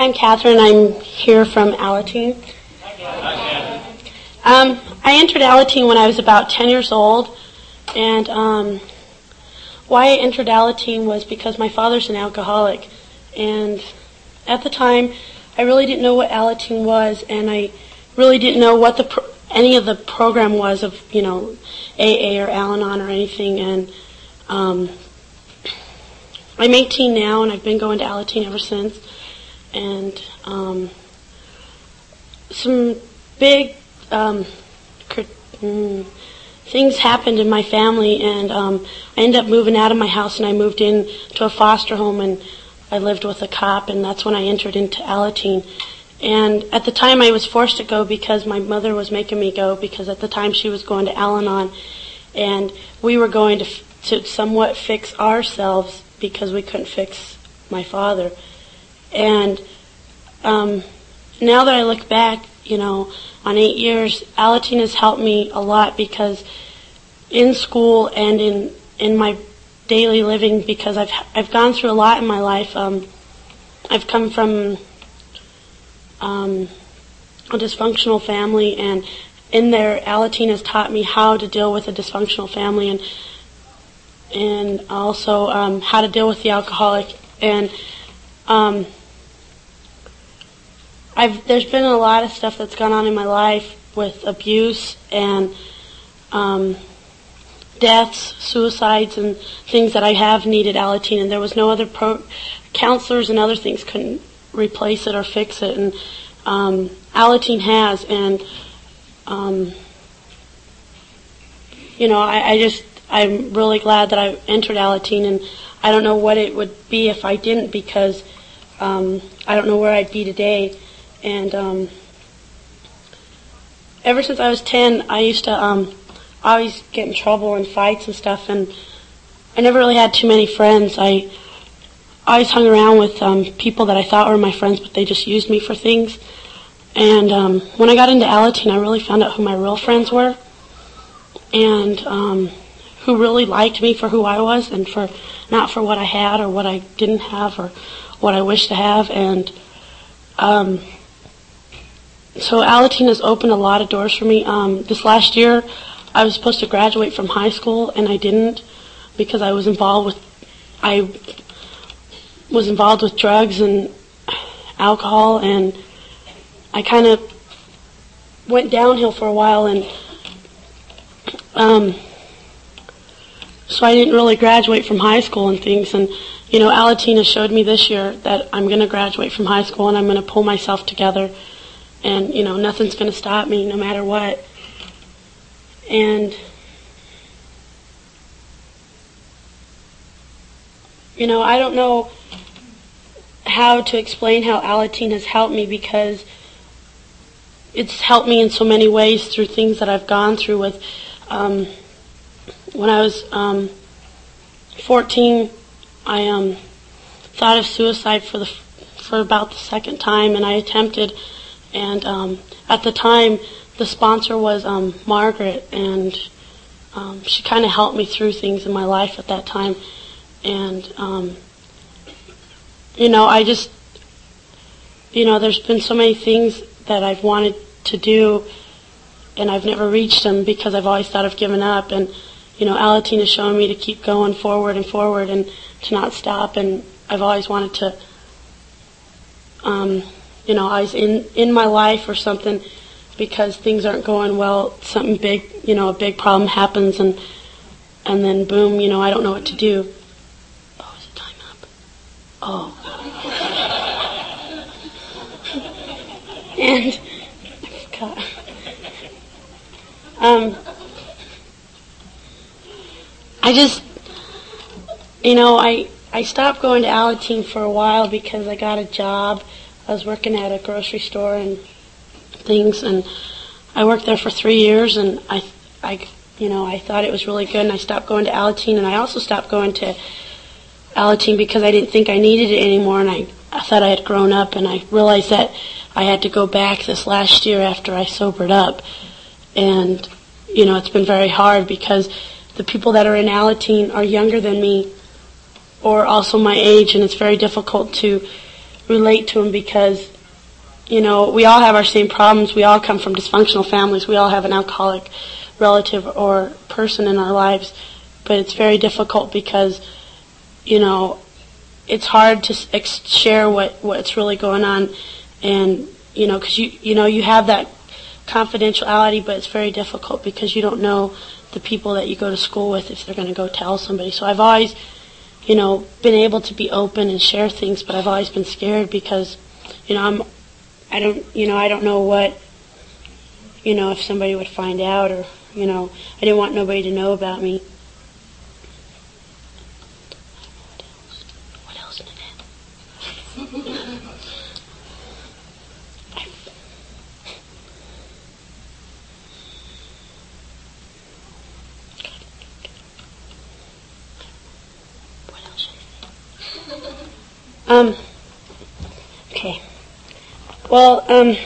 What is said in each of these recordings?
I'm Catherine. I'm here from Alateen. Um, I entered Alateen when I was about 10 years old, and um, why I entered Alateen was because my father's an alcoholic, and at the time, I really didn't know what Alateen was, and I really didn't know what the pro- any of the program was of you know AA or Al-Anon or anything, and um, I'm 18 now, and I've been going to Alateen ever since and um, some big um, mm, things happened in my family, and um, I ended up moving out of my house, and I moved in to a foster home, and I lived with a cop, and that's when I entered into Alateen. And at the time, I was forced to go because my mother was making me go because at the time she was going to Al-Anon, and we were going to, f- to somewhat fix ourselves because we couldn't fix my father. And um, now that I look back, you know, on eight years, Alateen has helped me a lot because in school and in in my daily living, because I've I've gone through a lot in my life. Um, I've come from um, a dysfunctional family, and in there, Alateen has taught me how to deal with a dysfunctional family, and and also um, how to deal with the alcoholic and um, I've there's been a lot of stuff that's gone on in my life with abuse and um, deaths, suicides, and things that I have needed Alateen, and there was no other pro- counselors and other things couldn't replace it or fix it, and um, has, and um, you know, I, I just I'm really glad that I entered Alateen, and I don't know what it would be if I didn't because um, I don't know where I'd be today. And um, ever since I was 10, I used to um, always get in trouble and fights and stuff, and I never really had too many friends. I always hung around with um, people that I thought were my friends, but they just used me for things. And um, when I got into Alateen, I really found out who my real friends were, and um, who really liked me for who I was, and for not for what I had or what I didn't have or what I wished to have. And um, so Alateen has opened a lot of doors for me. Um, this last year, I was supposed to graduate from high school, and I didn't because I was involved with I was involved with drugs and alcohol, and I kind of went downhill for a while, and um, so I didn't really graduate from high school and things. And you know, Alateen has showed me this year that I'm going to graduate from high school, and I'm going to pull myself together and you know nothing's going to stop me no matter what. And you know i don't know how to explain how alateen has helped me because it's helped me in so many ways through things that i've gone through with um, when i was um, 14 i um, thought of suicide for the for about the second time and i attempted and um, at the time, the sponsor was um, Margaret, and um, she kind of helped me through things in my life at that time. And um, you know, I just, you know, there's been so many things that I've wanted to do, and I've never reached them because I've always thought of giving up. And you know, Alateen has shown me to keep going forward and forward and to not stop. And I've always wanted to. Um, you know, I was in, in my life or something because things aren't going well, something big, you know, a big problem happens and, and then boom, you know, I don't know what to do. Oh, is it time up? Oh. and, I forgot. Um, I just, you know, I, I stopped going to Alateen for a while because I got a job I was working at a grocery store and things, and I worked there for three years, and I, I, you know, I thought it was really good, and I stopped going to Alateen, and I also stopped going to Alateen because I didn't think I needed it anymore, and I, I thought I had grown up, and I realized that I had to go back this last year after I sobered up, and you know, it's been very hard because the people that are in Alateen are younger than me, or also my age, and it's very difficult to relate to him because, you know, we all have our same problems. We all come from dysfunctional families. We all have an alcoholic relative or person in our lives. But it's very difficult because, you know, it's hard to ex- share what, what's really going on. And, you know, cause you, you know, you have that confidentiality, but it's very difficult because you don't know the people that you go to school with if they're going to go tell somebody. So I've always, you know, been able to be open and share things, but I've always been scared because, you know, I'm, I don't, you know, I don't know what, you know, if somebody would find out or, you know, I didn't want nobody to know about me. What else? What else in it? Um, okay. Well, um,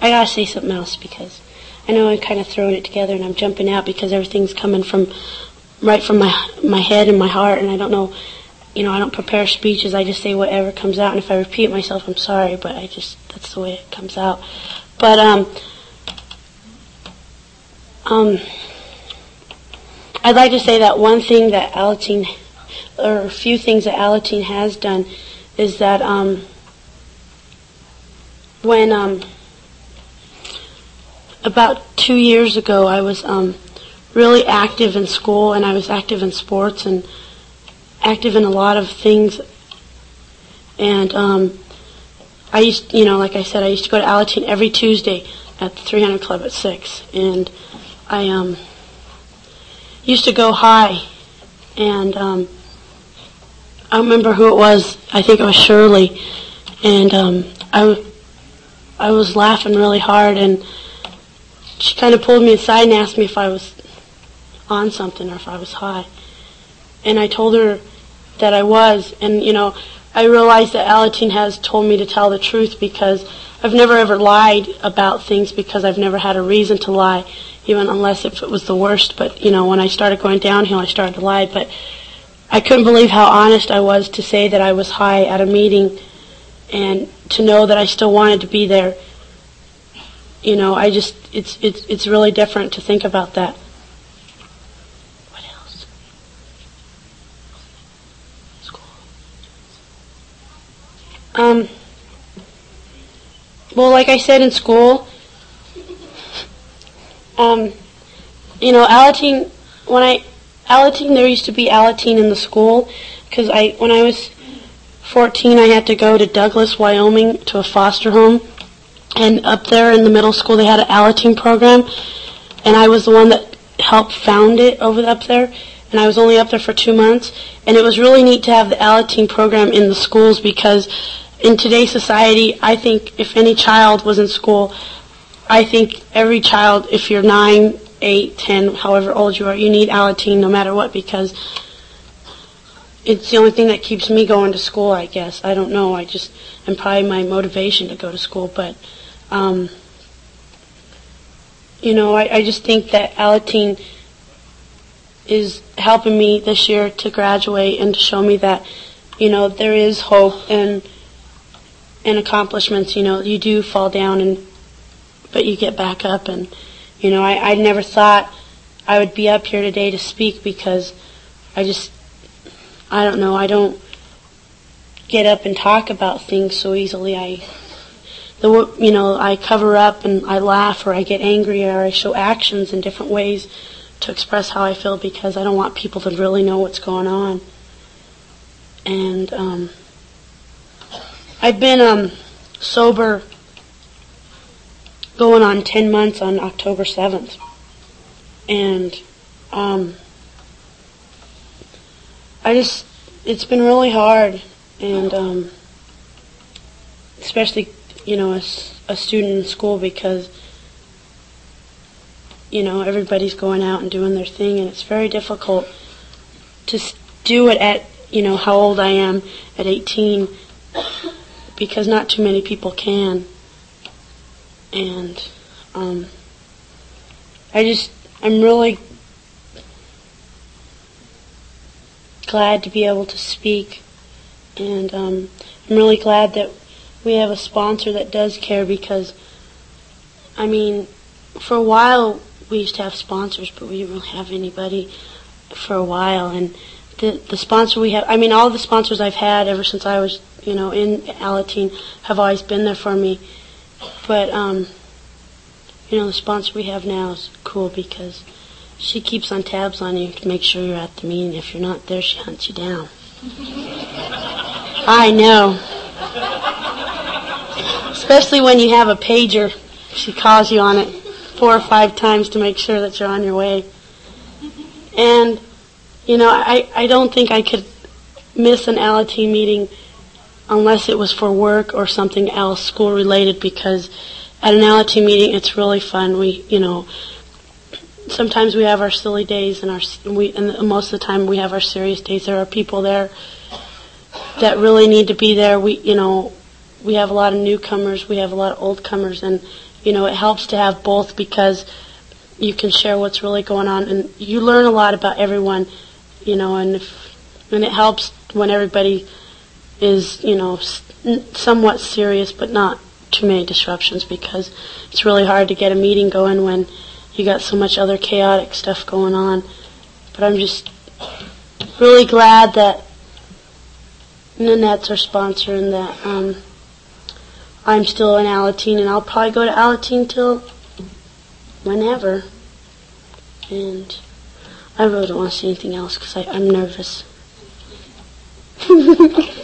I gotta say something else because I know I'm kind of throwing it together and I'm jumping out because everything's coming from right from my my head and my heart, and I don't know. You know, I don't prepare speeches. I just say whatever comes out, and if I repeat myself, I'm sorry, but I just that's the way it comes out. But um, um, I'd like to say that one thing that Alateen or a few things that Alateen has done is that um, when um, about two years ago I was um, really active in school and I was active in sports and active in a lot of things. And um, I used you know like I said I used to go to Alateen every Tuesday at the 300 Club at six. And I um, used to go high. And um, I remember who it was. I think it was Shirley, and um, I I was laughing really hard, and she kind of pulled me aside and asked me if I was on something or if I was high, and I told her that I was, and you know. I realized that Alateen has told me to tell the truth because I've never ever lied about things because I've never had a reason to lie, even unless if it was the worst. But you know, when I started going downhill, I started to lie. But I couldn't believe how honest I was to say that I was high at a meeting and to know that I still wanted to be there. You know, I just it's it's it's really different to think about that. What else? School. Um well, like I said in school, um, you know, Alateen, when I Alateen, there used to be Alateen in the school because I, when I was 14, I had to go to Douglas, Wyoming to a foster home. And up there in the middle school, they had an Alateen program. And I was the one that helped found it over up there. And I was only up there for two months. And it was really neat to have the Alateen program in the schools because in today's society, I think if any child was in school, I think every child, if you're nine, eight, ten, however old you are, you need Alateen no matter what because it's the only thing that keeps me going to school, I guess. I don't know. I just, and probably my motivation to go to school, but, um, you know, I, I just think that Alateen is helping me this year to graduate and to show me that, you know, there is hope and, and accomplishments, you know, you do fall down and, but you get back up and, you know, I, I never thought I would be up here today to speak because I just, I don't know, I don't get up and talk about things so easily. I, the, you know, I cover up and I laugh or I get angry or I show actions in different ways to express how I feel because I don't want people to really know what's going on. And, um, I've been, um, sober going on 10 months on October 7th. And um, I just, it's been really hard. And um, especially, you know, as a student in school because, you know, everybody's going out and doing their thing. And it's very difficult to do it at, you know, how old I am at 18 because not too many people can and um, I just I'm really glad to be able to speak. And um, I'm really glad that we have a sponsor that does care because, I mean, for a while we used to have sponsors, but we didn't really have anybody for a while, and the the sponsor we have, I mean, all the sponsors I've had ever since I was, you know, in Alateen have always been there for me, but um, you know, the sponsor we have now is cool because she keeps on tabs on you to make sure you're at the meeting. If you're not there, she hunts you down. I know. Especially when you have a pager. She calls you on it four or five times to make sure that you're on your way. And, you know, I, I don't think I could miss an Alateen meeting unless it was for work or something else school related because at an Alateen meeting it's really fun. We, you know, sometimes we have our silly days and our we and most of the time we have our serious days. There are people there that really need to be there. We, you know, we have a lot of newcomers, we have a lot of old comers, and you know, it helps to have both because you can share what's really going on, and you learn a lot about everyone, you know, and if, and it helps when everybody is, you know, somewhat serious, but not too many disruptions because it's really hard to get a meeting going when you got so much other chaotic stuff going on. But I'm just really glad that Nanette's our sponsor and that um, I'm still in Alateen and I'll probably go to Alateen till whenever. And I really don't want to say anything else because I'm nervous.